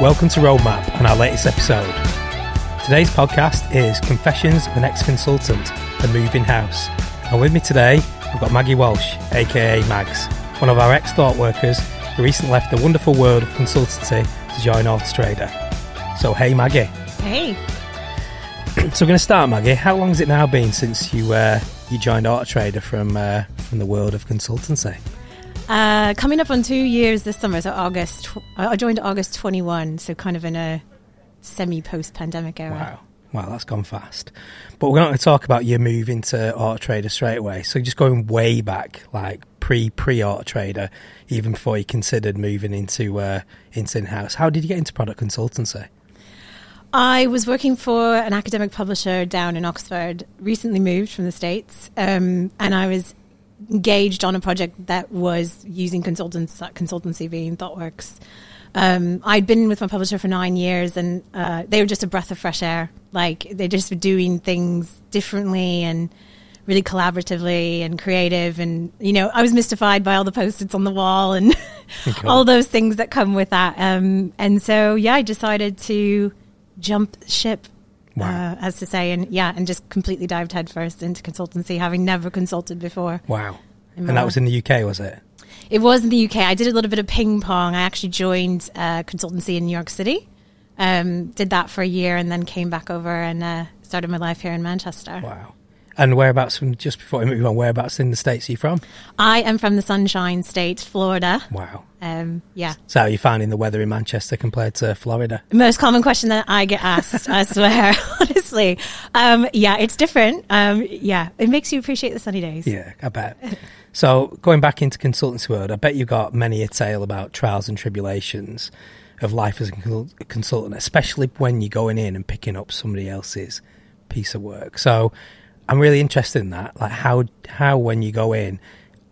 Welcome to Roadmap and our latest episode. Today's podcast is Confessions of an Ex Consultant and Moving House. And with me today, we've got Maggie Walsh, aka Mags, one of our ex thought workers who recently left the wonderful world of consultancy to join Autotrader. So, hey Maggie. Hey. so, we're going to start, Maggie. How long has it now been since you uh, you joined Autotrader from uh, from the world of consultancy? Uh, coming up on two years this summer, so August. Tw- I joined August 21, so kind of in a semi post pandemic era. Wow. Wow, that's gone fast. But we're not going to talk about your move into Auto Trader straight away. So just going way back, like pre pre Auto Trader, even before you considered moving into uh, into in house. How did you get into product consultancy? I was working for an academic publisher down in Oxford. Recently moved from the states, um, and I was engaged on a project that was using consultants, consultancy being ThoughtWorks. Um, I'd been with my publisher for nine years, and uh, they were just a breath of fresh air. Like they just were doing things differently and really collaboratively and creative. And you know, I was mystified by all the post-its on the wall and okay. all those things that come with that. Um, and so, yeah, I decided to jump ship Wow. Uh, as to say, and yeah, and just completely dived headfirst into consultancy, having never consulted before. Wow. And that was in the UK, was it? It was in the UK. I did a little bit of ping pong. I actually joined uh, consultancy in New York City, um, did that for a year, and then came back over and uh, started my life here in Manchester. Wow. And whereabouts from just before we move on, whereabouts in the states are you from? I am from the Sunshine State, Florida. Wow. Um, yeah. So, how are you finding the weather in Manchester compared to Florida? Most common question that I get asked, I swear, honestly. Um, yeah, it's different. Um, yeah, it makes you appreciate the sunny days. Yeah, I bet. so, going back into consultancy world, I bet you've got many a tale about trials and tribulations of life as a consultant, especially when you're going in and picking up somebody else's piece of work. So, I'm really interested in that. Like how how when you go in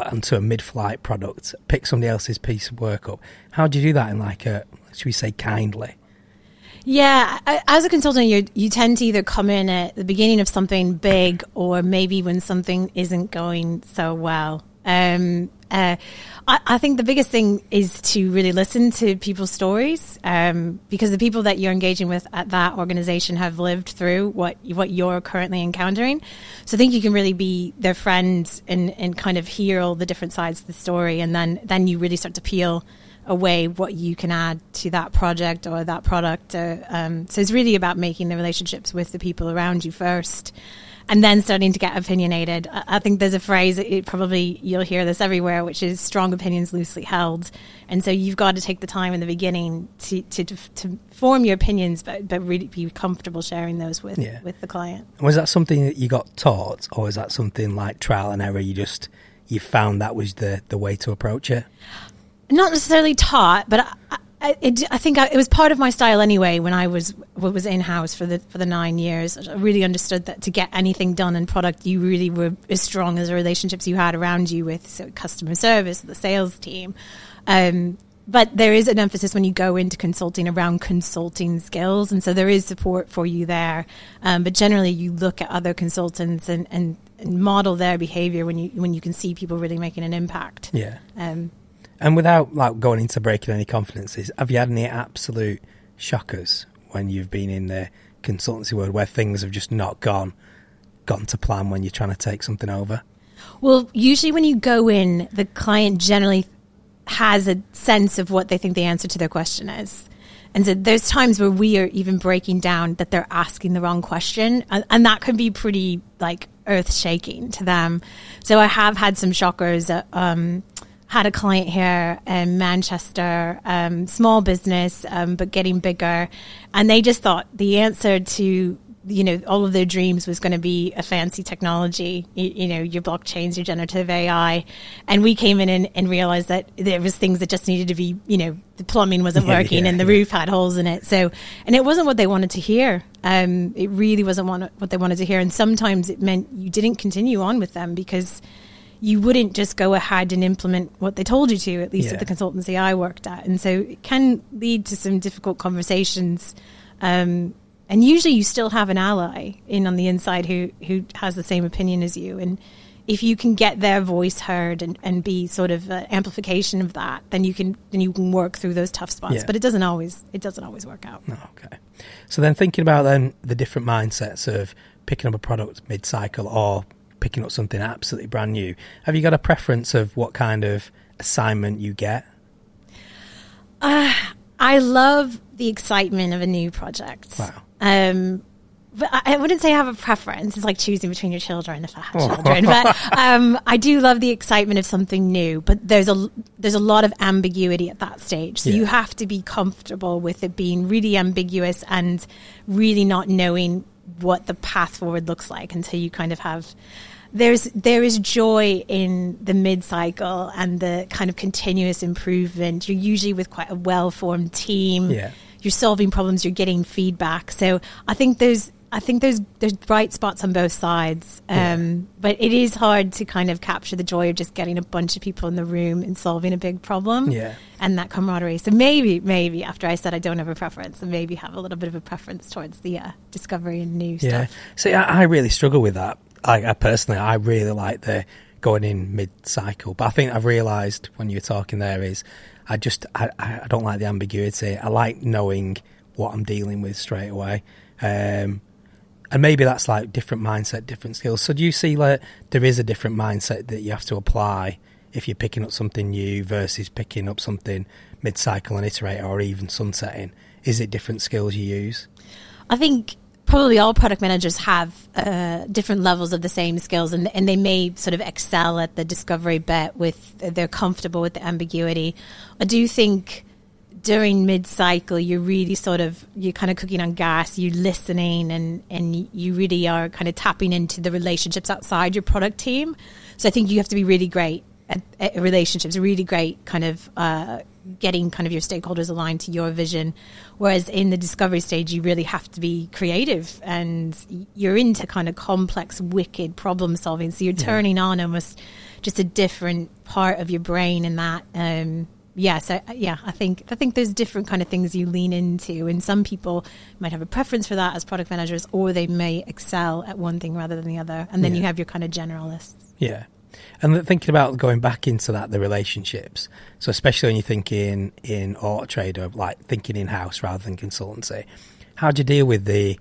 onto a mid-flight product, pick somebody else's piece of work up. How do you do that in like a should we say kindly? Yeah, as a consultant, you you tend to either come in at the beginning of something big, or maybe when something isn't going so well. Um, uh, I, think the biggest thing is to really listen to people's stories um, because the people that you're engaging with at that organization have lived through what what you're currently encountering. So I think you can really be their friend and, and kind of hear all the different sides of the story, and then then you really start to peel away what you can add to that project or that product. Uh, um, so it's really about making the relationships with the people around you first and then starting to get opinionated. I think there's a phrase, it probably you'll hear this everywhere, which is strong opinions loosely held. And so you've got to take the time in the beginning to, to, to form your opinions, but, but really be comfortable sharing those with, yeah. with the client. Was that something that you got taught, or is that something like trial and error? You just you found that was the, the way to approach it? Not necessarily taught, but I, I, it, I think I, it was part of my style anyway. When I was was in house for the for the nine years, I really understood that to get anything done in product, you really were as strong as the relationships you had around you with so customer service, the sales team. Um, but there is an emphasis when you go into consulting around consulting skills, and so there is support for you there. Um, but generally, you look at other consultants and, and, and, model their behavior when you when you can see people really making an impact. Yeah. Um, and without like going into breaking any confidences, have you had any absolute shockers when you've been in the consultancy world where things have just not gone gone to plan when you're trying to take something over? Well, usually when you go in, the client generally has a sense of what they think the answer to their question is. And so there's times where we are even breaking down that they're asking the wrong question, and, and that can be pretty like earth shaking to them. So I have had some shockers. Uh, um, had a client here in Manchester, um, small business, um, but getting bigger. And they just thought the answer to, you know, all of their dreams was going to be a fancy technology, you, you, know, your blockchains, your generative AI. And we came in and, and, realized that there was things that just needed to be, you know, the plumbing wasn't working yeah, and the yeah. roof had holes in it. So, and it wasn't what they wanted to hear. Um, it really wasn't what they wanted to hear. And sometimes it meant you didn't continue on with them because – you wouldn't just go ahead and implement what they told you to, at least yeah. at the consultancy I worked at. And so it can lead to some difficult conversations. Um, and usually you still have an ally in on the inside who, who has the same opinion as you. And if you can get their voice heard and, and be sort of an amplification of that, then you can then you can work through those tough spots. Yeah. But it doesn't always it doesn't always work out. Oh, okay. So then thinking about then the different mindsets of picking up a product mid cycle or picking up something absolutely brand new, have you got a preference of what kind of assignment you get? I love the excitement of a new project. Wow. Um, but I wouldn't say I have a preference. It's like choosing between your children if I had children. But um, I do love the excitement of something new. But there's a there's a lot of ambiguity at that stage. So Yeah. you have to be comfortable with it being really ambiguous and really not knowing what the path forward looks like until you kind of have there's there is joy in the mid cycle and the kind of continuous improvement. You're usually with quite a well formed team. Yeah. You're solving problems. You're getting feedback. So I think there's I think there's there's bright spots on both sides. Um, But it is hard to kind of capture the joy of just getting a bunch of people in the room and solving a big problem. Yeah. And that camaraderie. So maybe maybe after I said I don't have a preference, and maybe have a little bit of a preference towards the uh, discovery and new Yeah. stuff. See, I, I really struggle with that. I, I personally, I really like the going in mid cycle. But I think I've realised when you were talking there is I just I I don't like the ambiguity. I like knowing what I'm dealing with straight away. Um, and maybe that's like different mindset, different skills. So do you see like there is a different mindset that you have to apply if you're picking up something new versus picking up something mid cycle and iterate or even sunsetting? Is it different skills you use? I think probably all product managers have uh, different levels of the same skills, and and they may sort of excel at the discovery bit with they're comfortable with the ambiguity. I do think during mid cycle you're really sort of you're kind of cooking on gas you're listening and and you really are kind of tapping into the relationships outside your product team. So i think you have to be really great at, at relationships really great kind of uh, getting kind of your stakeholders aligned to your vision. Whereas in the discovery stage you really have to be creative and you're into kind of complex wicked problem solving. So you're turning on almost just a different part of your brain in that um, yeah, so uh, yeah, I think I think there's different kind of things you lean into, and some people might have a preference for that as product managers, or they may excel at one thing rather than the other, and then Yeah. you have your kind of generalists. Yeah. And thinking about going back into that, the relationships. So especially when you're thinking in auto trader, like thinking in house rather than consultancy, how do you deal with the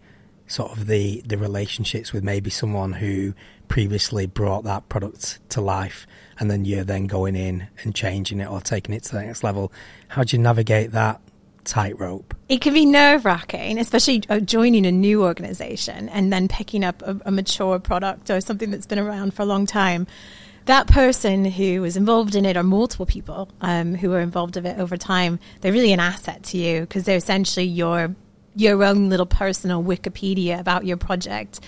sort of the the relationships with maybe someone who previously brought that product to life and then you're then going in and changing it or taking it to the next level? How do you navigate that tightrope? It can be nerve wracking, especially uh, joining a new organization and then picking up a, a mature product or something that's been around for a long time. That person who was involved in it, or multiple people um, who are involved of it over time, they're really an asset to you because they're essentially your your own little personal Wikipedia about your project.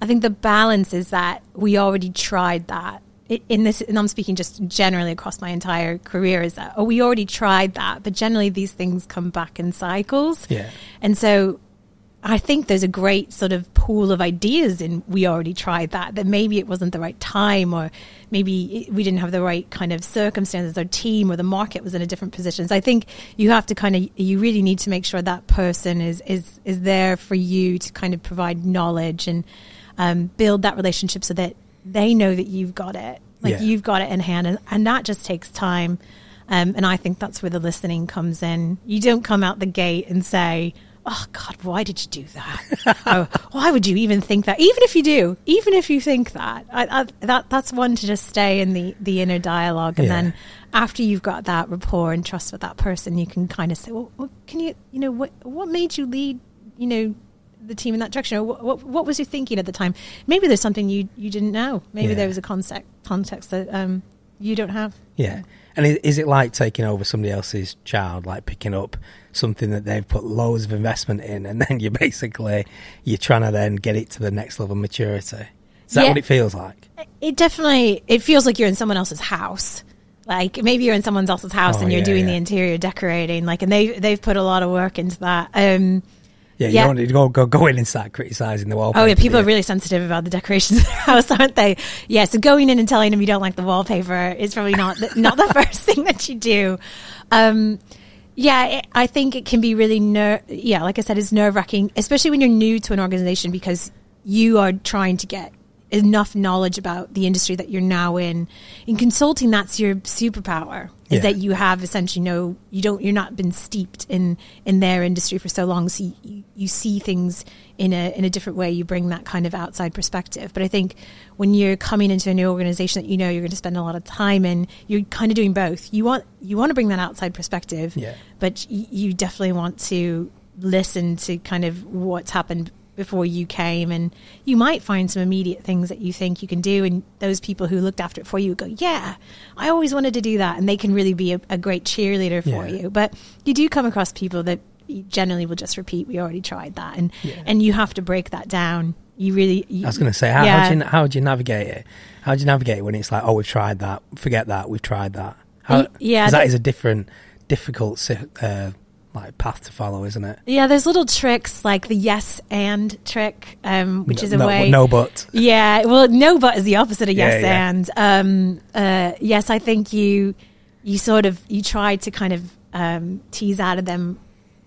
I think the balance is that we already tried that in this, and I'm speaking just generally across my entire career, is that, oh, we already tried that, but generally these things come back in cycles. Yeah. And so I think there's a great sort of pool of ideas in we already tried that, that maybe it wasn't the right time or maybe we didn't have the right kind of circumstances or team or the market was in a different position. So I think you have to kind of, you really need to make sure that person is, is, is there for you to kind of provide knowledge and um, build that relationship so that they know that you've got it. Like Yeah. you've got it in hand and, and that just takes time. Um, and I think that's where the listening comes in. You don't come out the gate and say, "Oh God, why did you do that? oh, why would you even think that?" Even if you do, even if you think that, I, I, that that's one to just stay in the the inner dialogue, and Yeah. then after you've got that rapport and trust with that person, you can kind of say, "Well, what can you, you know, what what made you lead, you know." The team in that direction, or what, what, what was you thinking at the time? Maybe there's something you, you didn't know. Maybe Yeah. there was a concept context that um, you don't have. Yeah. And is it like taking over somebody else's child, like picking up something that they've put loads of investment in, and then you basically you're trying to then get it to the next level of maturity? Is that Yeah. what it feels like? It definitely it feels like you're in someone else's house. Like maybe you're in someone else's house Oh, and you're yeah, doing yeah. the interior decorating. Like and they they've put a lot of work into that. Um, Yeah, you Yeah. don't need to go go, go in and start criticising the wallpaper. oh yeah, people are really sensitive about the decorations of the house, aren't they? Yeah, so going in and telling them you don't like the wallpaper is probably not the, not the first thing that you do. Um, yeah, it, I think it can be really ner- yeah, like I said, it's nerve wracking, especially when you're new to an organization because you are trying to get enough knowledge about the industry that you're now in. In consulting, that's your superpower is Yeah. that you have essentially no, you don't, you're not been steeped in in their industry for so long, so you, you, see things in a in a different way. You bring that kind of outside perspective. But I think when you're coming into a new organization that you know you're going to spend a lot of time in, you're kind of doing both. You want you want to bring that outside perspective, Yeah. but you definitely want to listen to kind of what's happened before you came and you might find some immediate things that you think you can do and those people who looked after it for you go yeah i always wanted to do that and they can really be a, a great cheerleader for Yeah. you but you do come across people that generally will just repeat we already tried that and Yeah. and you have to break that down you really you, I was going to say, how, yeah. how, do you, how do you navigate it? How do you navigate it when it's like, oh, we've tried that, forget that, we've tried that? How, yeah, that that- is a different, difficult uh, like path to follow, isn't it? yeah there's little tricks like the yes and trick um which no, is a no, way no, but Yeah, well, no, but is the opposite of Yeah, yes yeah. and. Um, uh, yes, I think you you sort of you try to kind of um, tease out of them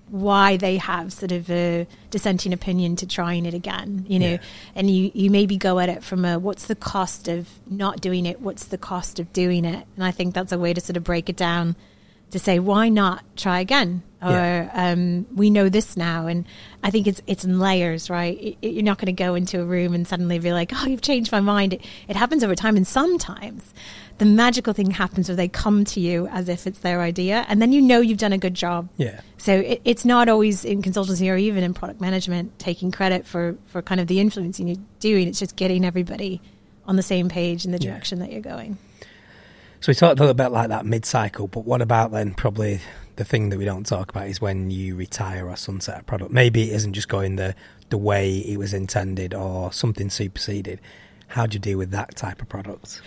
why they have sort of a dissenting opinion to trying it again, you know, Yeah. and you you maybe go at it from a what's the cost of not doing it, what's the cost of doing it, and I think that's a way to sort of break it down to say why not try again? Or Yeah. um, we know this now. And i think it's it's in layers right? You're not going to go into a room and suddenly be like oh you've changed my mind. It, it happens over time and sometimes the magical thing happens where they come to you as if it's their idea and then you know you've done a good job. Yeah, so it, it's not always in consultancy or even in product management taking credit for for kind of the influencing you're doing. It's just getting everybody on the same page in the Yeah. direction that you're going So we talked a little bit like that mid-cycle, but what about then? Probably the thing that we don't talk about is when you retire or sunset a product. Maybe it isn't just going the the way it was intended, or something superseded. How do you deal with that type of product?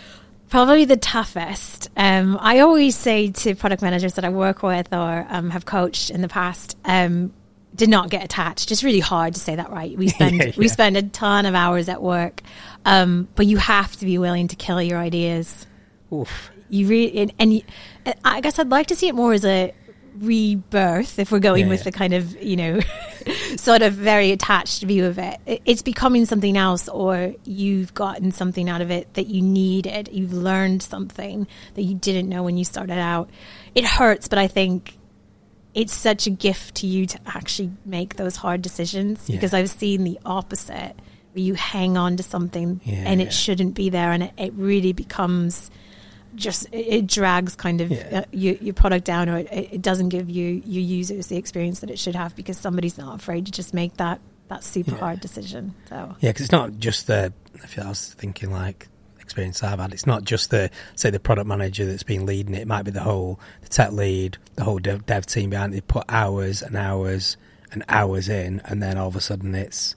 Probably the toughest. Um, I always say to product managers that I work with or um, have coached in the past, um, did not get attached. It's really hard to say that right. We spend Yeah, we spend a ton of hours at work, um, but you have to be willing to kill your ideas. Oof. You really and, and you, I guess I'd like to see it more as a rebirth if we're going Yeah, with yeah. the kind of you know sort of very attached view of it It- it's becoming something else or you've gotten something out of it that you needed you've learned something that you didn't know when you started out it hurts but i think it's such a gift to you to actually make those hard decisions Yeah. because i've seen the opposite where you hang on to something and it shouldn't be there and it, it really becomes just it, drags kind of Yeah. uh, your, your product down or it, it doesn't give you your users the experience that it should have because somebody's not afraid to just make that that super Yeah. hard decision so Yeah, because it's not just the. I feel I was thinking like experience I've had. It's not just the say the product manager that's been leading it. It might be the whole the tech lead, the whole dev, dev team behind. it. They put hours and hours and hours in, and then all of a sudden it's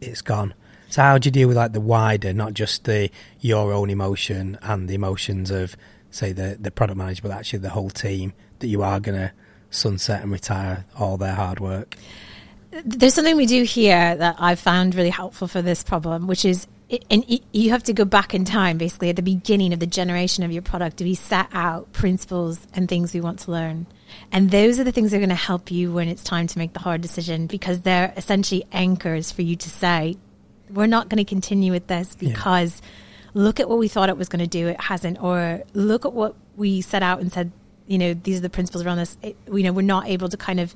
it's gone. So how do you deal with like the wider, not just the your own emotion and the emotions of say the the product manager, but actually the whole team that you are going to sunset and retire all their hard work? there's something we do here that I've found really helpful for this problem, which is, and you have to go back in time, basically at the beginning of the generation of your product, we set out principles and things we want to learn. And those are the things that are going to help you when it's time to make the hard decision because they're essentially anchors for you to say, we're not going to continue with this Yeah. because look at what we thought it was going to do, it hasn't. Or look at what we set out and said, you know, these are the principles around this. It, you know, we're not able to kind of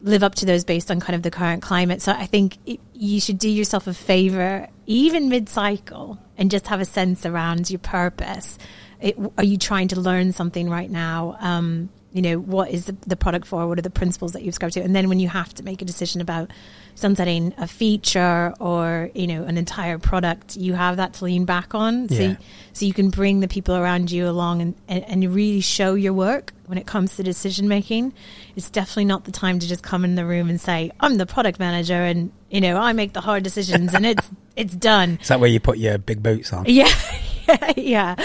live up to those based on kind of the current climate. So I think it, you should do yourself a favor, even mid cycle, and just have a sense around your purpose. It, are you trying to learn something right now? Um, you know, what is the, the product for? What are the principles that you've subscribed to? And then when you have to make a decision about sunsetting a feature or, you know, an entire product, you have that to lean back on. So, Yeah. so you can bring the people around you along and, and, and really show your work when it comes to decision making. It's definitely not the time to just come in the room and say, I'm the product manager and, you know, I make the hard decisions and it's, it's done. Is that where you put your big boots on? Yeah, yeah,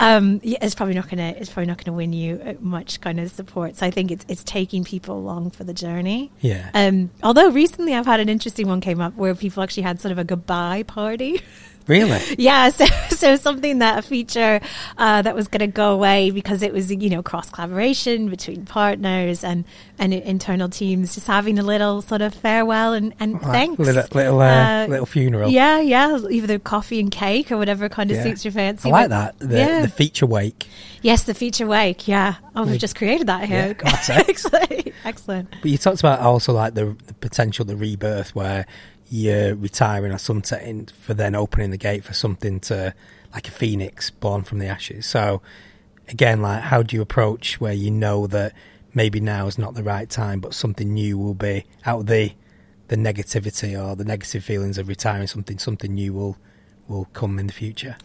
um, yeah. It's probably not gonna. It's probably not gonna win you uh, much kind of support. So I think it's it's taking people along for the journey. Yeah. Um, although recently I've had an interesting one came up where people actually had sort of a goodbye party. Really? Yeah, so so something that a feature uh, that was going to go away because it was you know cross collaboration between partners and and internal teams, just having a little sort of farewell and, and Like, thanks. Little little, uh, Uh, little funeral. Yeah, yeah, either coffee and cake or whatever kind of Yeah. suits your fancy. I like that. The, yeah. the feature wake. yes, the feature wake. Yeah, oh, we've just created that here. classic. excellent, excellent. But you talked about also like the, the potential, the rebirth, where you're retiring or something for then opening the gate for something to like a phoenix born from the ashes. So again, like how do you approach where you know that maybe now is not the right time, but something new will be out of the the negativity or the negative feelings of retiring something, something new will will come in the future.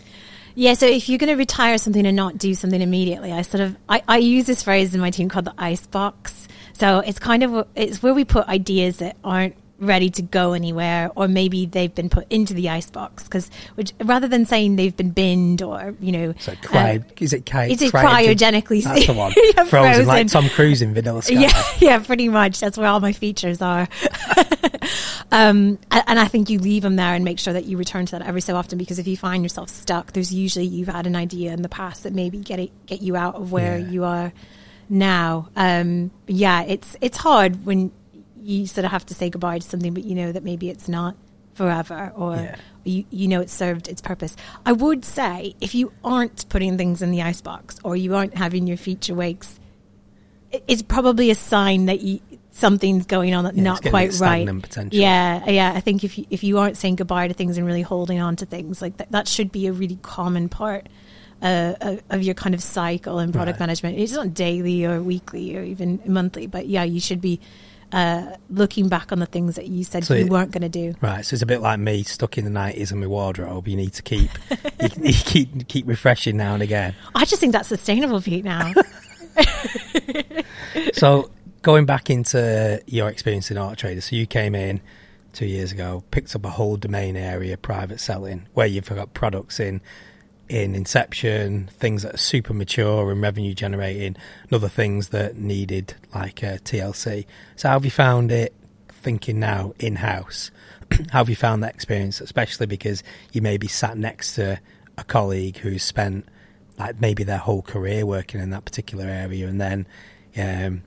Yeah, so if you're going to retire something and not do something immediately, I sort of I, I use this phrase in my team called the ice box. So it's kind of it's where we put ideas that aren't ready to go anywhere, or maybe they've been put into the ice box because which rather than saying they've been binned or you know, So cry, is it cry, is it cryogenically That's the one. Yeah, frozen, like frozen. Tom Cruise in Vanilla Sky. Yeah, yeah, pretty much. That's where all my features are. um, and I think you leave them there and make sure that you return to that every so often because if you find yourself stuck, there's usually you've had an idea in the past that maybe get it, get you out of where Yeah. you are now. Um, yeah, it's it's hard when you sort of have to say goodbye to something, but you know that maybe it's not forever or Yeah. you, you know it's served its purpose. I would say if you aren't putting things in the icebox or you aren't having your feature wakes, it- it's probably a sign that you, something's going on that's Yeah, not quite right. Yeah, yeah. I think if you, if you aren't saying goodbye to things and really holding on to things, like that, that should be a really common part uh, of, of your kind of cycle in product Right. management. It's not daily or weekly or even monthly, but yeah, you should be uh, looking back on the things that you said So you it- weren't going to do. Right, so it's a bit like me stuck in the nineties in my wardrobe. You need to keep you, you keep keep refreshing now and again. I just think that's sustainable, Pete. Now, So going back into your experience in Auto Trader, so you came in two years ago, picked up a whole domain area, private selling, where you've got products in in inception, things that are super mature and revenue generating, and other things that needed like uh, TLC. So how have you found it thinking now in house? how have you found that experience, especially because you maybe sat next to a colleague who's spent like maybe their whole career working in that particular area, and then um,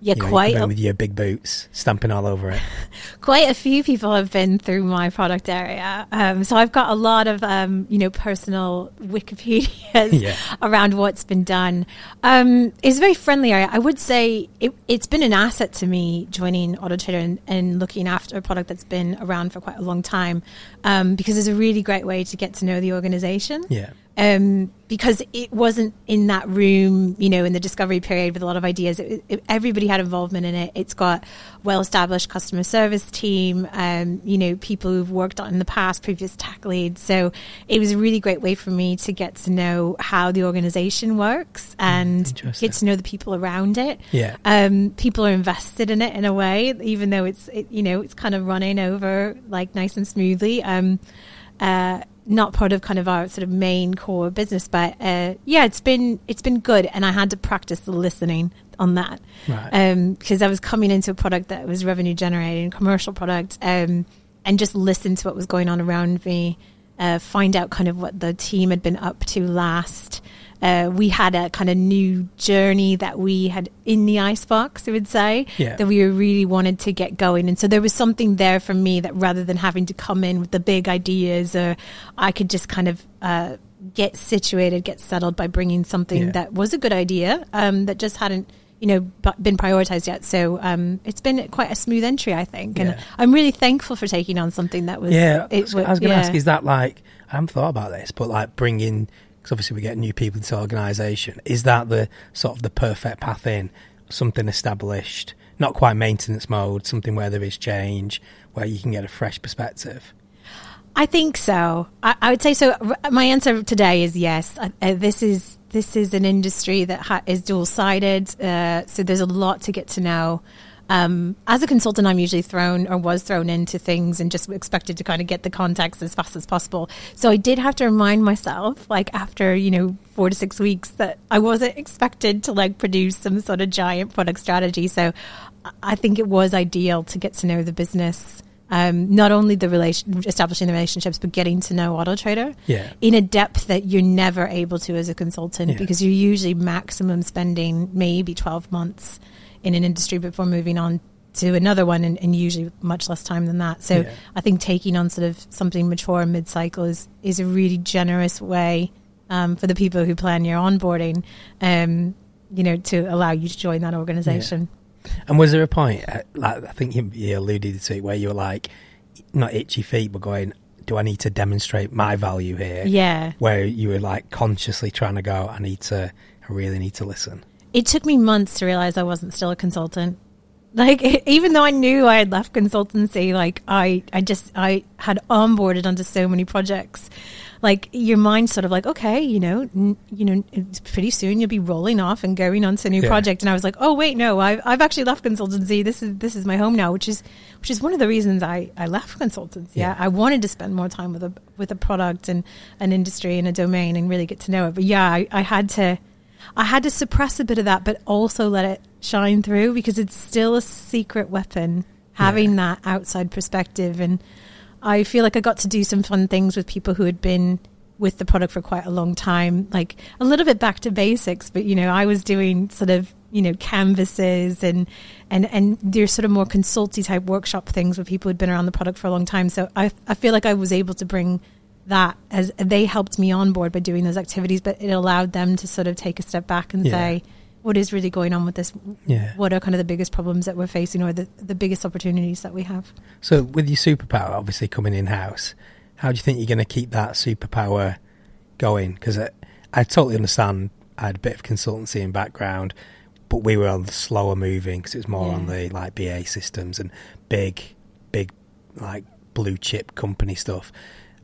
yeah, you know, quite in a, with your big boots, stamping all over it. quite a few people have been through my product area. Um, so I've got a lot of, um, you know, personal Wikipedias Yeah. around what's been done. Um, it's a very friendly area. I would say it, it's been an asset to me joining Auto Trader and, and looking after a product that's been around for quite a long time um, because it's a really great way to get to know the organization Yeah, um, because it wasn't in that room, you know, in the discovery period with a lot of ideas. It, it, everybody had involvement in it. It's got well-established customer service team, um, you know, people who've worked on in the past, previous tech leads. So it was a really great way for me to get to know how the organization works and get to know the people around it. yeah, Um, people are invested in it in a way, even though it's it, you know it's kind of running over like nice and smoothly. Um, uh, not part of kind of our sort of main core business, but uh, yeah, it's been it's been good, and I had to practice the listening on that right. because I was coming into a product that was revenue generating, commercial product, um, and just listen to what was going on around me, uh, find out kind of what the team had been up to last. Uh, we had a kind of new journey that we had in the icebox, I would say, Yeah. that we really wanted to get going. And so there was something there for me that rather than having to come in with the big ideas, or I could just kind of uh, get situated, get settled by bringing something Yeah. that was a good idea um, that just hadn't you know been prioritized yet so um, it's been quite a smooth entry i think and Yeah. i'm really thankful for taking on something that was Yeah, I it was, I was going to yeah. ask, is that like, I haven't thought about this, but like bringing, because obviously we get new people into organisation, is that the sort of the perfect path in? Something established, not quite maintenance mode, something where there is change, where you can get a fresh perspective? I think so. I, I would say so. My answer today is yes. Uh, this is this is an industry that ha- is dual sided, uh, so there's a lot to get to know. Um, as a consultant, I'm usually thrown or was thrown into things and just expected to kind of get the context as fast as possible. So I did have to remind myself, like after you know four to six weeks, that I wasn't expected to like produce some sort of giant product strategy. So I- think it was ideal to get to know the business Um, not only the relation, establishing the relationships, but getting to know Auto Trader Yeah. in a depth that you're never able to as a consultant Yeah. because you're usually maximum spending maybe 12 months in an industry before moving on to another one and, and usually much less time than that. So Yeah. I think taking on sort of something mature and mid cycle is, is a really generous way um, for the people who plan your onboarding, um, you know, to allow you to join that organization. And was there a point, uh, like I think you, you alluded to it, where you were like, not itchy feet, but going, do I need to demonstrate my value here? Yeah. Where you were like consciously trying to go, I need to, I really need to listen. It took me months to realize I wasn't still a consultant. Like even though I knew I had left consultancy, like I, I just I had onboarded onto so many projects. Like your mind's sort of like, okay, you know, n- you know, pretty soon you'll be rolling off and going on to a new Yeah. project. And I was like, oh wait, no, I've I've actually left consultancy. This is this is my home now, which is which is one of the reasons I, I left consultancy. Yeah. Yeah. I wanted to spend more time with a with a product and an industry and a domain and really get to know it. But yeah, I, I had to I had to suppress a bit of that, but also let it shine through because it's still a secret weapon having that outside perspective. And I feel like I got to do some fun things with people who had been with the product for quite a long time, like a little bit back to basics. But you know, I was doing sort of you know canvases and and and there's sort of more consulty type workshop things with people who'd been around the product for a long time. So I I feel like I was able to bring that as they helped me on board by doing those activities, but it allowed them to sort of take a step back and Yeah. say, what is really going on with this? Yeah. What are kind of the biggest problems that we're facing or the, the biggest opportunities that we have? So with your superpower obviously coming in house, how do you think you're going to keep that superpower going? Because I, I totally understand. I had a bit of consultancy in background, but we were on the slower moving because it was more on the like BA systems and big, big like blue chip company stuff.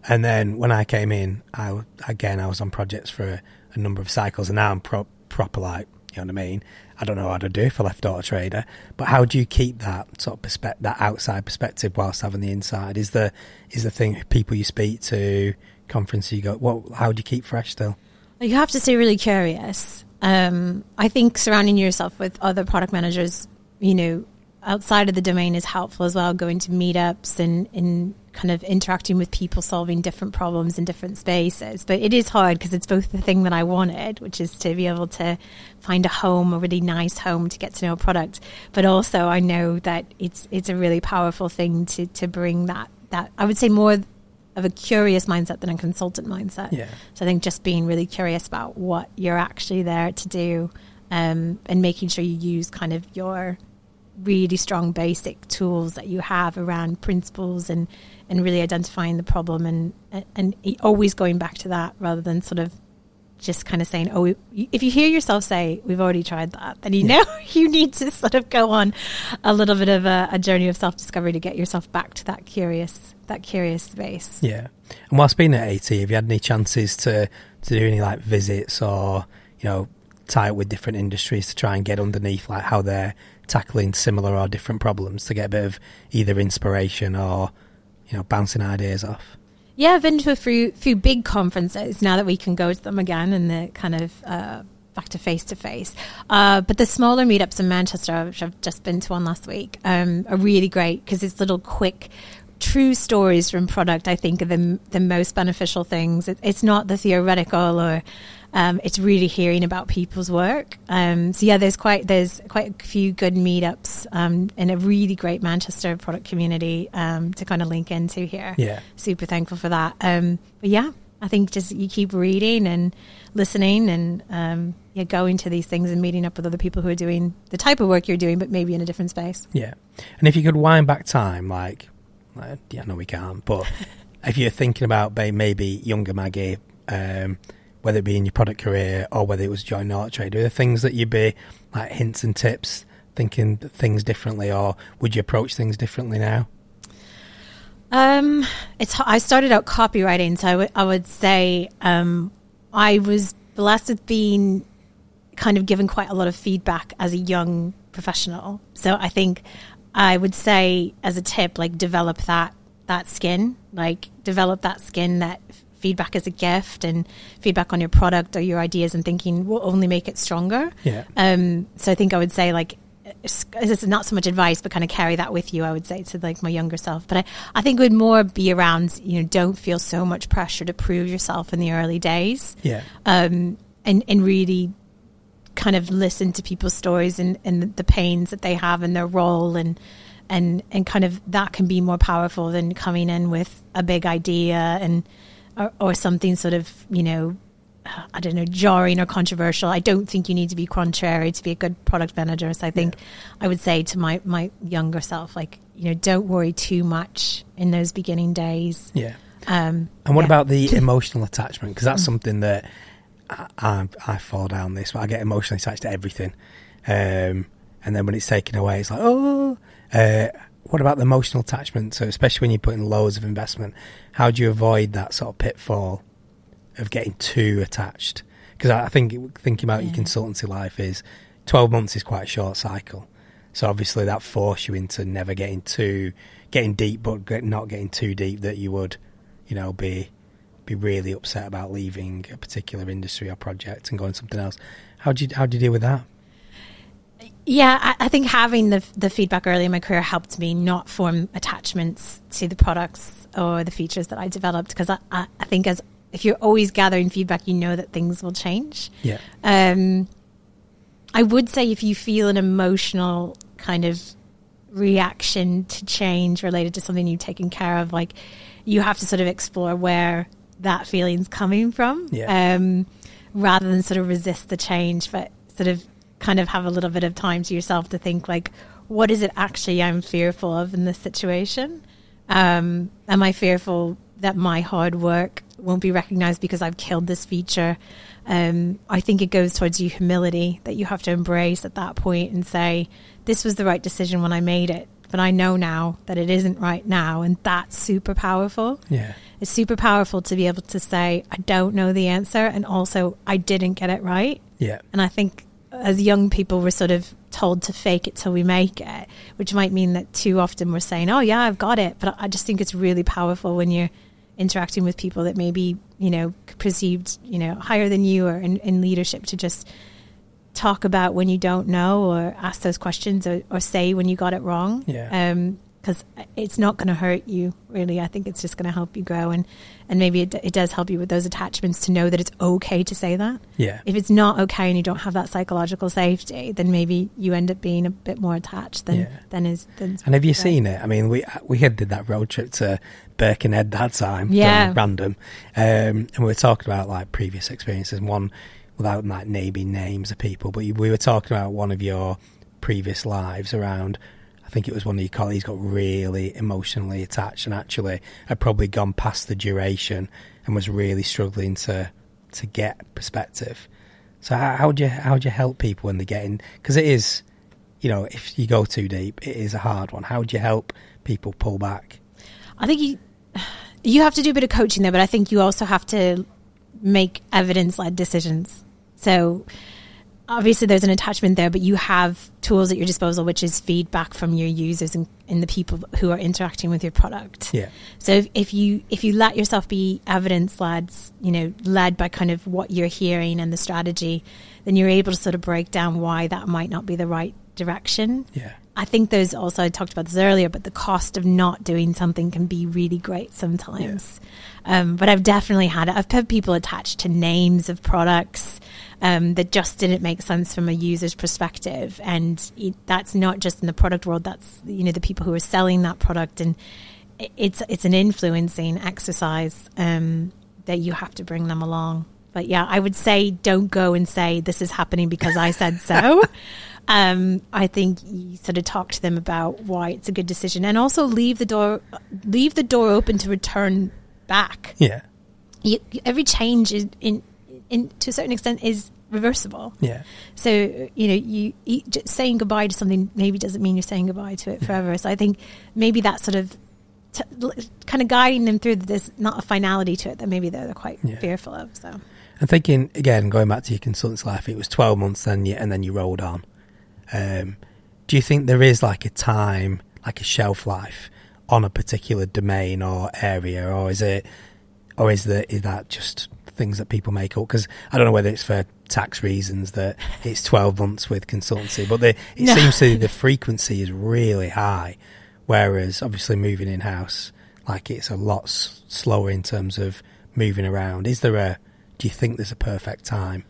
And then when I came in, I again I was on projects for a, a number of cycles, and now I'm pro- proper like you know what I mean. I don't know how to do if I left Auto Trader, but how do you keep that sort of perspective, that outside perspective, whilst having the inside? Is the is the thing people you speak to, conference you go? What? How do you keep fresh still? You have to stay really curious. Um, I think surrounding yourself with other product managers, you know, outside of the domain is helpful as well. Going to meetups and, and kind of interacting with people, solving different problems in different spaces. But it is hard because it's both the thing that I wanted, which is to be able to find a home, a really nice home to get to know a product. But also, I know that it's it's a really powerful thing to to bring that that I would say more of a curious mindset than a consultant mindset. Yeah. So I think just being really curious about what you're actually there to do, um, and making sure you use kind of your really strong basic tools that you have around principles and and really identifying the problem and and always going back to that rather than sort of just kind of saying, oh, if you hear yourself say, we've already tried that, then you know you need to sort of go on a little bit of a, a journey of self discovery to get yourself back to that curious, that curious space. Yeah. And whilst being at AT, have you had any chances to to do any like visits or you know tie it with different industries to try and get underneath like how they're tackling similar or different problems to get a bit of either inspiration or you know bouncing ideas off? Yeah, I've been to a few, few big conferences now that we can go to them again and the kind of uh, back to face to face. But the smaller meetups in Manchester, which I've just been to one last week, um, are really great because it's little quick. True stories from product, I think, are the the most beneficial things. It, it's not the theoretical, or um, it's really hearing about people's work. Um, so yeah, there's quite there's quite a few good meetups um, and a really great Manchester product community um, to kind of link into here Yeah. super thankful for that. Um, but yeah, I think just you keep reading and listening and um, yeah, going to these things and meeting up with other people who are doing the type of work you're doing, but maybe in a different space. Yeah. And if you could wind back time, like, like yeah, no, we can't. But if you're thinking about maybe younger Maggie, um, whether it be in your product career or whether it was joining Auto Trade, are there things that you'd be like hints and tips, thinking things differently, or would you approach things differently now? Um, it's I started out copywriting, so I would- I would say um, I was blessed with being kind of given quite a lot of feedback as a young professional. So I think I would say as a tip, like develop that that skin, like develop that skin that feedback is a gift and feedback on your product or your ideas and thinking will only make it stronger. Yeah. Um, so I think I would say like this is not so much advice, but kind of carry that with you. I would say to like my younger self, but I, I think it would more be around you know don't feel so much pressure to prove yourself in the early days. Yeah. Um, and and really kind of listen to people's stories and, and the pains that they have in their role and and and kind of that can be more powerful than coming in with a big idea and or, or something sort of you know I don't know jarring or controversial. I don't think you need to be contrary to be a good product manager. So I think Yeah. I would say to my my younger self like you know don't worry too much in those beginning days. Yeah. Um, And what yeah. about the emotional attachment? Because that's something that I, I, I fall down this. But I get emotionally attached to everything, um, and then when it's taken away, it's like, oh. Uh, what about the emotional attachment? So, especially when you're putting loads of investment, how do you avoid that sort of pitfall of getting too attached? Because I think thinking about your consultancy life is twelve months is quite a short cycle. So obviously that force you into never getting too getting deep, but not getting too deep that you would, you know, be be really upset about leaving a particular industry or project and going something else. How do you how do you deal with that? Yeah, I, I think having the the feedback early in my career helped me not form attachments to the products or the features that I developed because I, I, I think as if you're always gathering feedback, you know that things will change. Yeah, Um, I would say if you feel an emotional kind of reaction to change related to something you've taken care of, like you have to sort of explore where that feeling's coming from, Yeah. um, rather than sort of resist the change, but sort of kind of have a little bit of time to yourself to think like, what is it actually I'm fearful of in this situation? Um, am I fearful that my hard work won't be recognized because I've killed this feature? Um, I think it goes towards your humility that you have to embrace at that point and say, this was the right decision when I made it, but I know now that it isn't right now. And that's super powerful. yeah, It's super powerful to be able to say, I don't know the answer. And also, I didn't get it right. yeah, And I think as young people, we're sort of told to fake it till we make it, which might mean that too often we're saying, "Oh yeah, I've got it." But I just think it's really powerful when you're interacting with people that maybe you know perceived you know higher than you or in, in leadership to just talk about when you don't know or ask those questions or, or say when you got it wrong. Yeah. Um, because it's not going to hurt you really. I think it's just going to help you grow, and and maybe it, it does help you with those attachments to know that it's okay to say that yeah. if it's not okay and you don't have that psychological safety, then maybe you end up being a bit more attached than Yeah. than is. Than And have you seen it? I mean, we we had did that road trip to Birkenhead that time. Yeah. random. Um, and we were talking about like previous experiences. and One without like naming names of people, but we were talking about one of your previous lives around. I think it was one of your colleagues got really emotionally attached and actually had probably gone past the duration and was really struggling to to get perspective. So how how do you how do you help people when they get in? Because it is, you know, if you go too deep, it is a hard one. How do you help people pull back? I think you you have to do a bit of coaching there, but I think you also have to make evidence led decisions. So obviously there's an attachment there, but you have tools at your disposal, which is feedback from your users and, and the people who are interacting with your product. Yeah, So if, if you if you let yourself be evidence led, you know, led by kind of what you're hearing and the strategy, then you're able to sort of break down why that might not be the right direction. yeah, I think there's also I talked about this earlier, but the cost of not doing something can be really great sometimes. Um, but I've definitely had it. I've had people attached to names of products um, that just didn't make sense from a user's perspective, and it, that's not just in the product world. That's you know the people who are selling that product, and it's it's an influencing exercise um, that you have to bring them along. But yeah, I would say don't go and say this is happening because I said so. um, I think you sort of talk to them about why it's a good decision, and also leave the door leave the door open to return back. yeah, You, every change is in, in to a certain extent is reversible. yeah, So you know, you, you just saying goodbye to something maybe doesn't mean you're saying goodbye to it forever. So I think maybe that sort of t- kind of guiding them through that there's not a finality to it that maybe they're, they're quite Yeah. fearful of. So And thinking again, going back to your consultant's life, it was twelve months, then you, and then you rolled on. Um, do you think there is like a time, like a shelf life on a particular domain or area, or is it, or is that is that just things that people make up because I don't know whether it's for tax reasons that it's 12 months with consultancy, but the, it No. seems to the frequency is really high. Whereas obviously moving in house, like it's a lot s- slower in terms of moving around. Is there a, do you think there's a perfect time?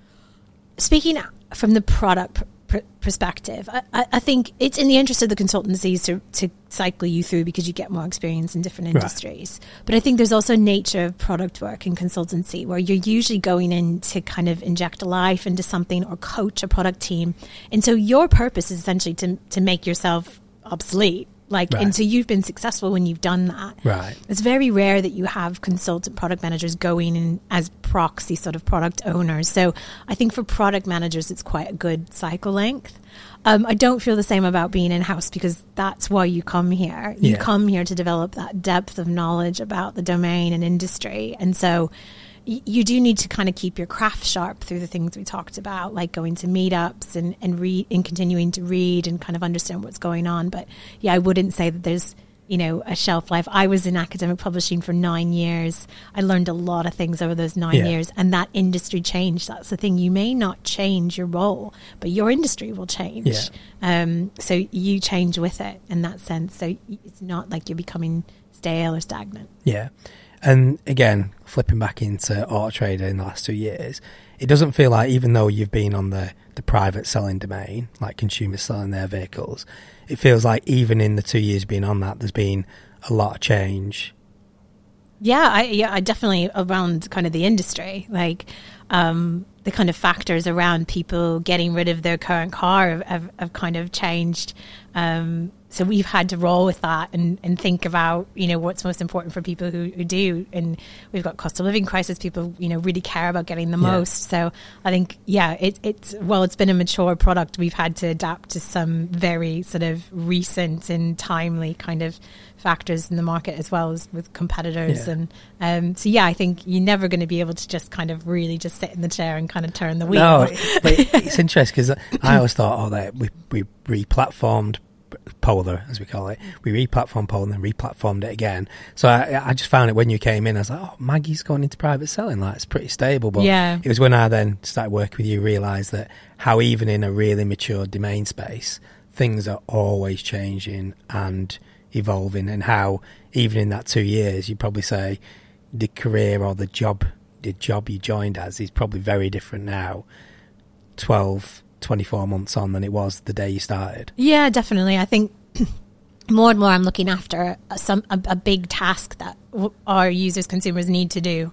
speaking from the product pr- perspective, I, I think it's in the interest of the consultancies to, to cycle you through because you get more experience in different Right. industries. But I think there's also nature of product work and consultancy where you're usually going in to kind of inject life into something or coach a product team. And so your purpose is essentially to, to make yourself obsolete. Like, Right. and so you've been successful when you've done that. Right. It's very rare that you have consultant product managers going in as proxy sort of product owners. So I think for product managers, it's quite a good cycle length. Um, I don't feel the same about being in house because that's why you come here. You Yeah. come here to develop that depth of knowledge about the domain and industry. And so y- you do need to kind of keep your craft sharp through the things we talked about, like going to meetups and, and read and continuing to read and kind of understand what's going on. But yeah, I wouldn't say that there's, you know, a shelf life. I was in academic publishing for nine years. I learned a lot of things over those nine Yeah. years and that industry changed. That's the thing. You may not change your role, but your industry will change. Yeah. Um, so you change with it in that sense. So it's not like you're becoming stale or stagnant. Yeah. And again, flipping back into Auto Trader in the last two years, it doesn't feel like even though you've been on the, the private selling domain, like consumers selling their vehicles, it feels like even in the two years being on that, there's been a lot of change. Yeah, I yeah, I definitely around kind of the industry, like um, the kind of factors around people getting rid of their current car have, have, have kind of changed. Um, so we've had to roll with that and, and think about you know what's most important for people who, who do. And we've got cost of living crisis. People you know really care about getting the Yeah. most. So I think yeah, it, it's well, it's been a mature product. We've had to adapt to some very sort of recent and timely kind of factors in the market as well as with competitors Yeah. and um, so yeah I think you're never going to be able to just kind of really just sit in the chair and kind of turn the wheel No, but it's interesting because I always thought, oh, that we we re-platformed Polar, as we call it. We re-platformed Polar and then re-platformed it again. So I, I just found it when you came in. I was like, oh, Maggie's going into private selling. Like it's pretty stable. But Yeah. it was when I then started working with you, realised that how even in a really mature domain space, things are always changing and evolving, and how even in that two years, you'd probably say the career or the job the job you joined as is probably very different now 12 24 months on than it was the day you started Yeah, definitely. I think more and more I'm looking after a, some a, a big task that w- our users, consumers need to do,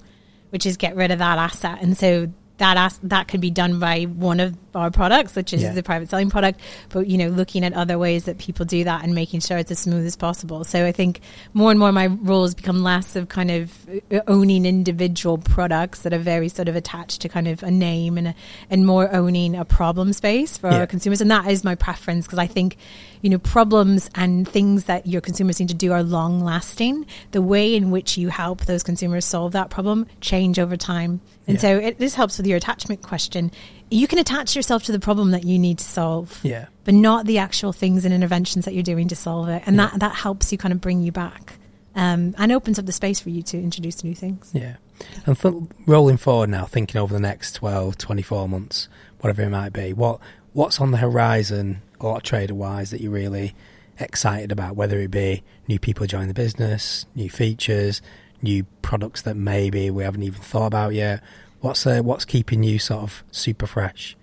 which is get rid of that asset. And so that as- that could be done by one of our products, which is Yeah. the private selling product. But you know, looking at other ways that people do that and making sure it's as smooth as possible. So I think more and more my role has become less of kind of uh, owning individual products that are very sort of attached to kind of a name and a, and more owning a problem space for Yeah. our consumers. And that is my preference because I think you know problems and things that your consumers need to do are long lasting. The way in which you help those consumers solve that problem change over time. And Yeah. so it, this helps with your attachment question. You can attach yourself to the problem that you need to solve yeah but not the actual things and interventions that you're doing to solve it. And Yeah. that, that helps you kind of bring you back um, and opens up the space for you to introduce new things. yeah and th- rolling forward now thinking over the next 12 24 months whatever it might be what what's on the horizon Auto Trader wise that you're really excited about whether it be new people joining the business new features new products that maybe we haven't even thought about yet what's uh, what's keeping you sort of super fresh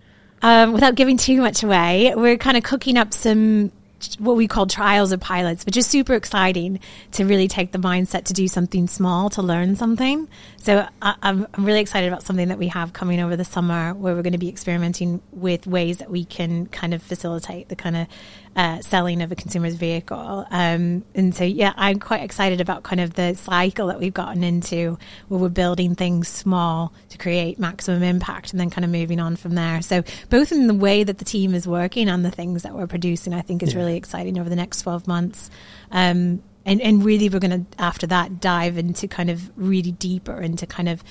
Um, without giving too much away, we're kind of cooking up some what we call trials or pilots, which is super exciting to really take the mindset to do something small to learn something. So I, I'm really excited about something that we have coming over the summer where we're going to be experimenting with ways that we can kind of facilitate the kind of uh, selling of a consumer's vehicle. Um, and so, yeah, I'm quite excited about kind of the cycle that we've gotten into where we're building things small to create maximum impact and then kind of moving on from there. So, both in the way that the team is working and the things that we're producing, I think is Yeah. really exciting over the next 12 months. Um, and, and really, we're going to, after that, dive into kind of really deeper into kind of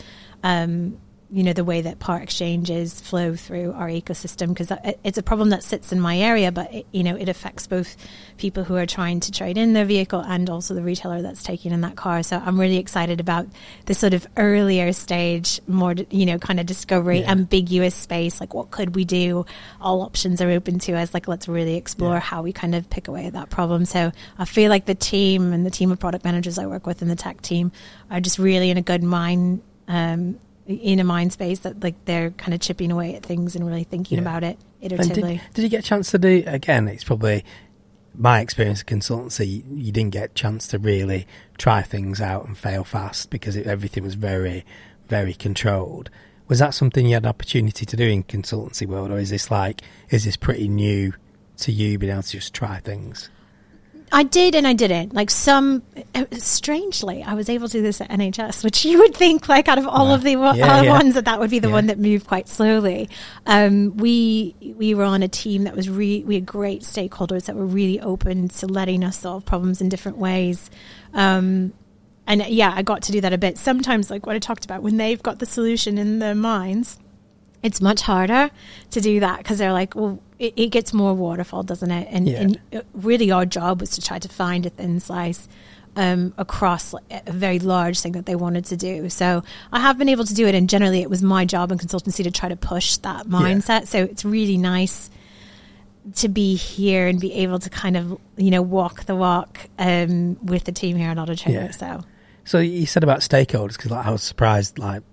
um, you know the way that part exchanges flow through our ecosystem because it's a problem that sits in my area but it, you know it affects both people who are trying to trade in their vehicle and also the retailer that's taking in that car so i'm really excited about the sort of earlier stage more you know kind of discovery yeah. ambiguous space like what could we do all options are open to us like let's really explore yeah. how we kind of pick away at that problem so i feel like the team and the team of product managers i work with in the tech team are just really in a good mind um, in a mind space that like they're kind of chipping away at things and really thinking yeah. about it iteratively. Did, did, you get a chance to do again? It's probably my experience of consultancy. You didn't get a chance to really try things out and fail fast because it, everything was very, very controlled. Was that something you had an opportunity to do in consultancy world, or is this like is this pretty new to you being able to just try things? I did and I didn't. Like some, strangely, I was able to do this at NHS, which you would think, like, out of all of the yeah, yeah. ones, that that would be the yeah. one that moved quite slowly. Um, we we were on a team that was re- we had great stakeholders that were really open to letting us solve problems in different ways. Um, and yeah, I got to do that a bit. Sometimes, like what I talked about, when they've got the solution in their minds, it's much harder to do that because they're like, well, it, it, gets more waterfall, doesn't it? And, yeah. and, really, our job was to try to find a thin slice um, across a very large thing that they wanted to do. So I have been able to do it, and generally, it was my job in consultancy to try to push that mindset. Yeah. So it's really nice to be here and be able to kind of you know walk the walk um, with the team here at Auto Trader. Yeah. So. So you said about stakeholders because like, I was surprised. Like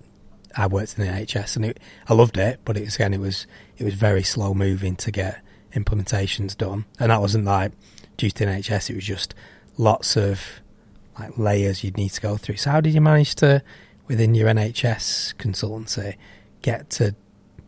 I worked in the NHS and it, I loved it, but it again, it was it was very slow moving to get implementations done, and that wasn't like due to NHS. It was just lots of like layers you'd need to go through. So how did you manage to, within your NHS consultancy, get to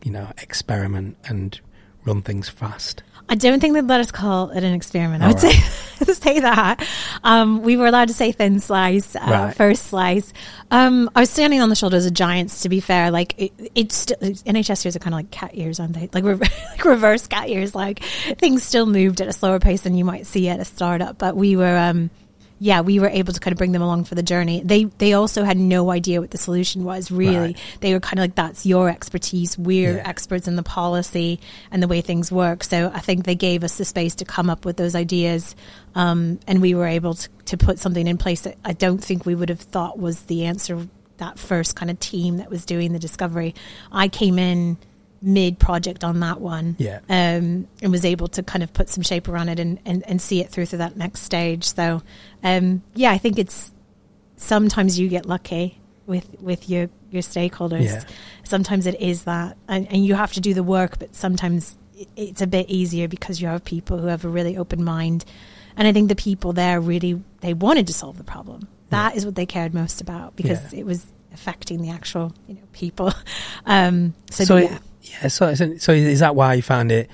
you know experiment and run things fast? I don't think they'd let us call it an experiment. All I would right. say say that. Um, we were allowed to say thin slice, uh, right. first slice. Um, I was standing on the shoulders of giants. To be fair, like it, it's still, NHS years are kind of like cat ears, aren't they? Like, re- like reverse cat ears. Like things still moved at a slower pace than you might see at a startup. But we were. Um, yeah, we were able to kind of bring them along for the journey. They they also had no idea what the solution was. Really, right. they were kind of like, "That's your expertise. We're yeah. experts in the policy and the way things work." So I think they gave us the space to come up with those ideas, um, and we were able to, to put something in place that I don't think we would have thought was the answer. That first kind of team that was doing the discovery, I came in mid project on that one. Yeah. Um, and was able to kind of put some shape around it and, and, and see it through to that next stage. So, um, yeah, I think it's sometimes you get lucky with, with your, your stakeholders. Yeah. Sometimes it is that, and, and you have to do the work, but sometimes it's a bit easier because you have people who have a really open mind. And I think the people there really, they wanted to solve the problem. That yeah. is what they cared most about because yeah. it was affecting the actual you know people. Um, so, so yeah. Yeah, so so is that why you found it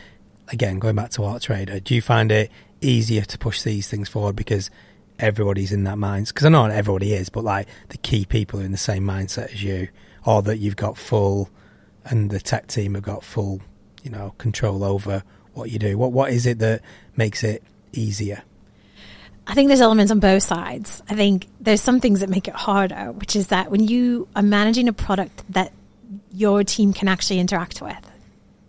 again going back to Auto Trader? Do you find it easier to push these things forward because everybody's in that mindset? Because I know not everybody is, but like the key people are in the same mindset as you, or that you've got full, and the tech team have got full, you know, control over what you do. What what is it that makes it easier? I think there's elements on both sides. I think there's some things that make it harder, which is that when you are managing a product that your team can actually interact with.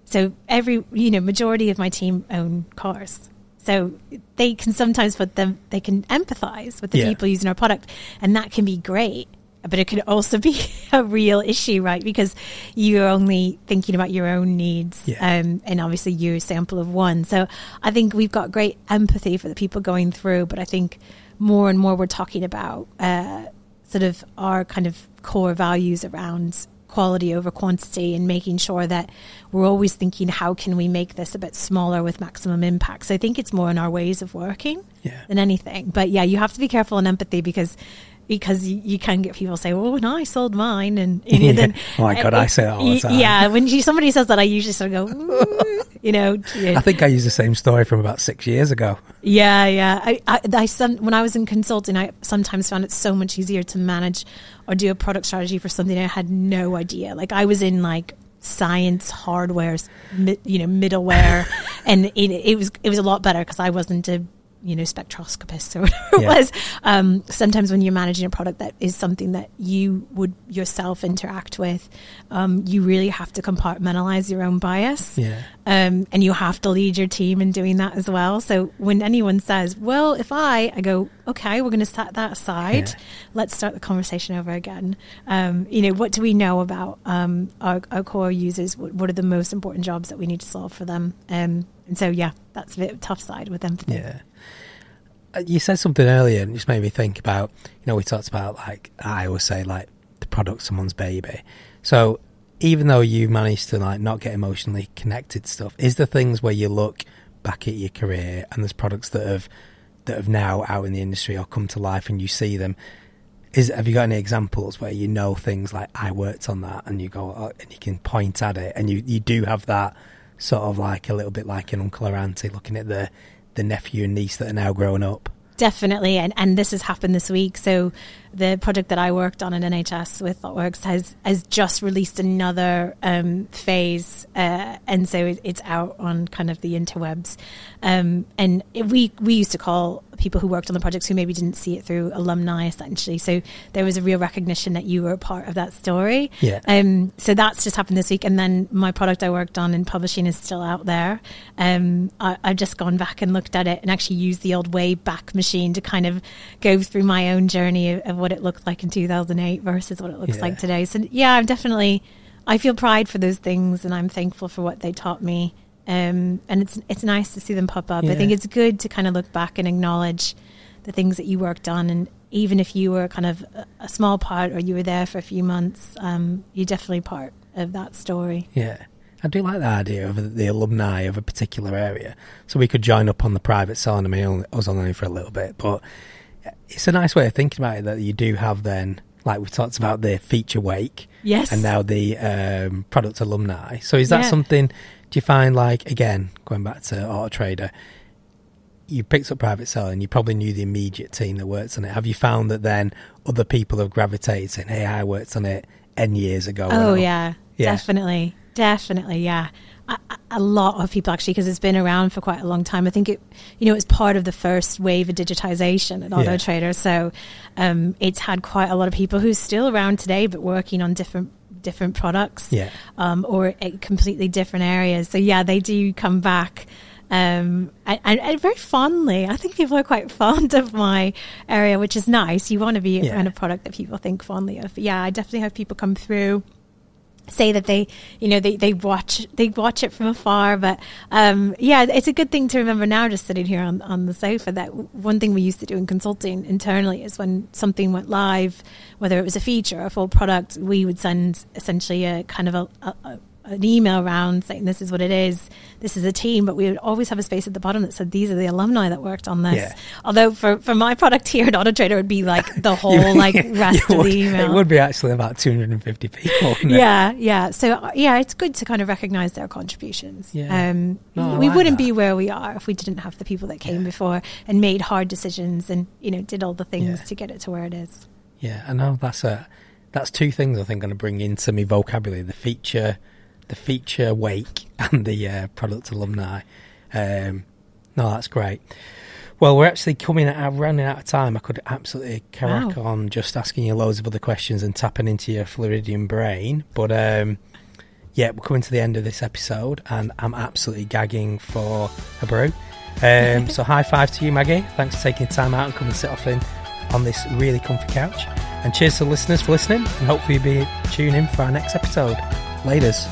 So every, you know, majority of my team own cars. So they can sometimes put them, they can empathize with the yeah. people using our product, and that can be great. But it could also be a real issue, right? Because you're only thinking about your own needs, yeah. um, and obviously you're a sample of one. So I think we've got great empathy for the people going through, but I think more and more we're talking about uh, sort of our kind of core values around quality over quantity and making sure that we're always thinking how can we make this a bit smaller with maximum impact. So I think it's more in our ways of working yeah. than anything. But yeah, you have to be careful in empathy because because you, you, can get people say, "Well, no, I sold mine," and, and yeah. then oh my god, I say that all the time. Yeah, when you, somebody says that, I usually sort of go, mm, you know. Yeah. I think I used the same story from about six years ago. Yeah, yeah. I, I, I some, when I was in consulting, I sometimes found it so much easier to manage or do a product strategy for something I had no idea. Like I was in like science, hardware, you know, middleware, and it, it was it was a lot better because I wasn't a you know, spectroscopists or whatever Yeah. it was. Um, sometimes when you're managing a product that is something that you would yourself interact with, um, you really have to compartmentalize your own bias. Yeah. Um, and you have to lead your team in doing that as well. So when anyone says, well, if I, I go, okay, we're going to set that aside. Yeah. Let's start the conversation over again. Um, you know, what do we know about um, our, our core users? What, what are the most important jobs that we need to solve for them? And so, yeah, that's a bit of a tough side with empathy. Yeah. Uh, You said something earlier and it just made me think about, you know, we talked about like, I always say like the product someone's baby. So even though you managed to like not get emotionally connected stuff, is there things where you look back at your career and there's products that have, that have now out in the industry or come to life and you see them? Is, have you got any examples where you know things like I worked on that and you go oh, and you can point at it and you, you do have that sort of like a little bit like an uncle or auntie looking at the the nephew and niece that are now grown up. Definitely, and and this has happened this week. So the project that I worked on in NHS with ThoughtWorks has has just released another um, phase, uh, and so it, it's out on kind of the interwebs. Um, and it, we we used to call people who worked on the projects who maybe didn't see it through alumni, essentially. So there was a real recognition that you were a part of that story. Yeah. Um, so that's just happened this week, and then my product I worked on in publishing is still out there. Um, I, I've just gone back and looked at it and actually used the old Wayback Machine to kind of go through my own journey of, of what it looked like in 2008 versus what it looks Yeah. like today. So yeah, I'm definitely I feel pride for those things, and I'm thankful for what they taught me. Um, and it's it's nice to see them pop up. I think it's good to kind of look back and acknowledge the things that you worked on, and even if you were kind of a, a small part or you were there for a few months, um, you're definitely part of that story. Yeah. I do like the idea of the alumni of a particular area. So we could join up on the private side. I mean, I was on only for a little bit, but it's a nice way of thinking about it that you do have then, like we talked about the feature wake Yes, and now the um, product alumni. So is that Yeah. something, do you find like, again, going back to Auto Trader, you picked up private selling, you probably knew the immediate team that worked on it. Have you found that then other people have gravitated saying, hey, I worked on it N years ago? Oh yeah, Yeah. definitely, definitely, yeah. A, a- lot of people actually, because it's been around for quite a long time. I think it, you know, it was part of the first wave of digitization at Auto Yeah. Trader. So um, it's had quite a lot of people who's still around today, but working on different different products Yeah. um, or completely different areas. So yeah, they do come back. Um, and, and, and very fondly, I think people are quite fond of my area, which is nice. You want to be Yeah. around a product that people think fondly of. But yeah, I definitely have people come through say that they you know they, they watch they watch it from afar but um yeah it's a good thing to remember now just sitting here on, on the sofa that one thing we used to do in consulting internally is when something went live whether it was a feature or a full product we would send essentially a kind of a, a, a an email round saying this is what it is this is a team but we would always have a space at the bottom that said these are the alumni that worked on this Yeah. although for, for my product here at auto trader it would be like the You- whole like rest of the email It would be actually about 250 people. wouldn't it? yeah, yeah. So uh, yeah, it's good to kind of recognize their contributions. Yeah. Um, No, we like wouldn't that. be where we are if we didn't have the people that came Yeah. before and made hard decisions and you know did all the things Yeah. to get it to where it is. Yeah, I know that's a that's two things I think I'm going to bring into my vocabulary: the feature, the feature wake, and the uh, product alumni. Um, no, that's great. Well, we're actually coming out, running out of time. I could absolutely crack Wow. on just asking you loads of other questions and tapping into your Floridian brain, but um, yeah, we're coming to the end of this episode, and I'm absolutely gagging for a brew. Um, so, high five to you, Maggie. Thanks for taking time out and coming to sit off in on this really comfy couch. And cheers to the listeners for listening, and hopefully you'll be tuning in for our next episode. Laters.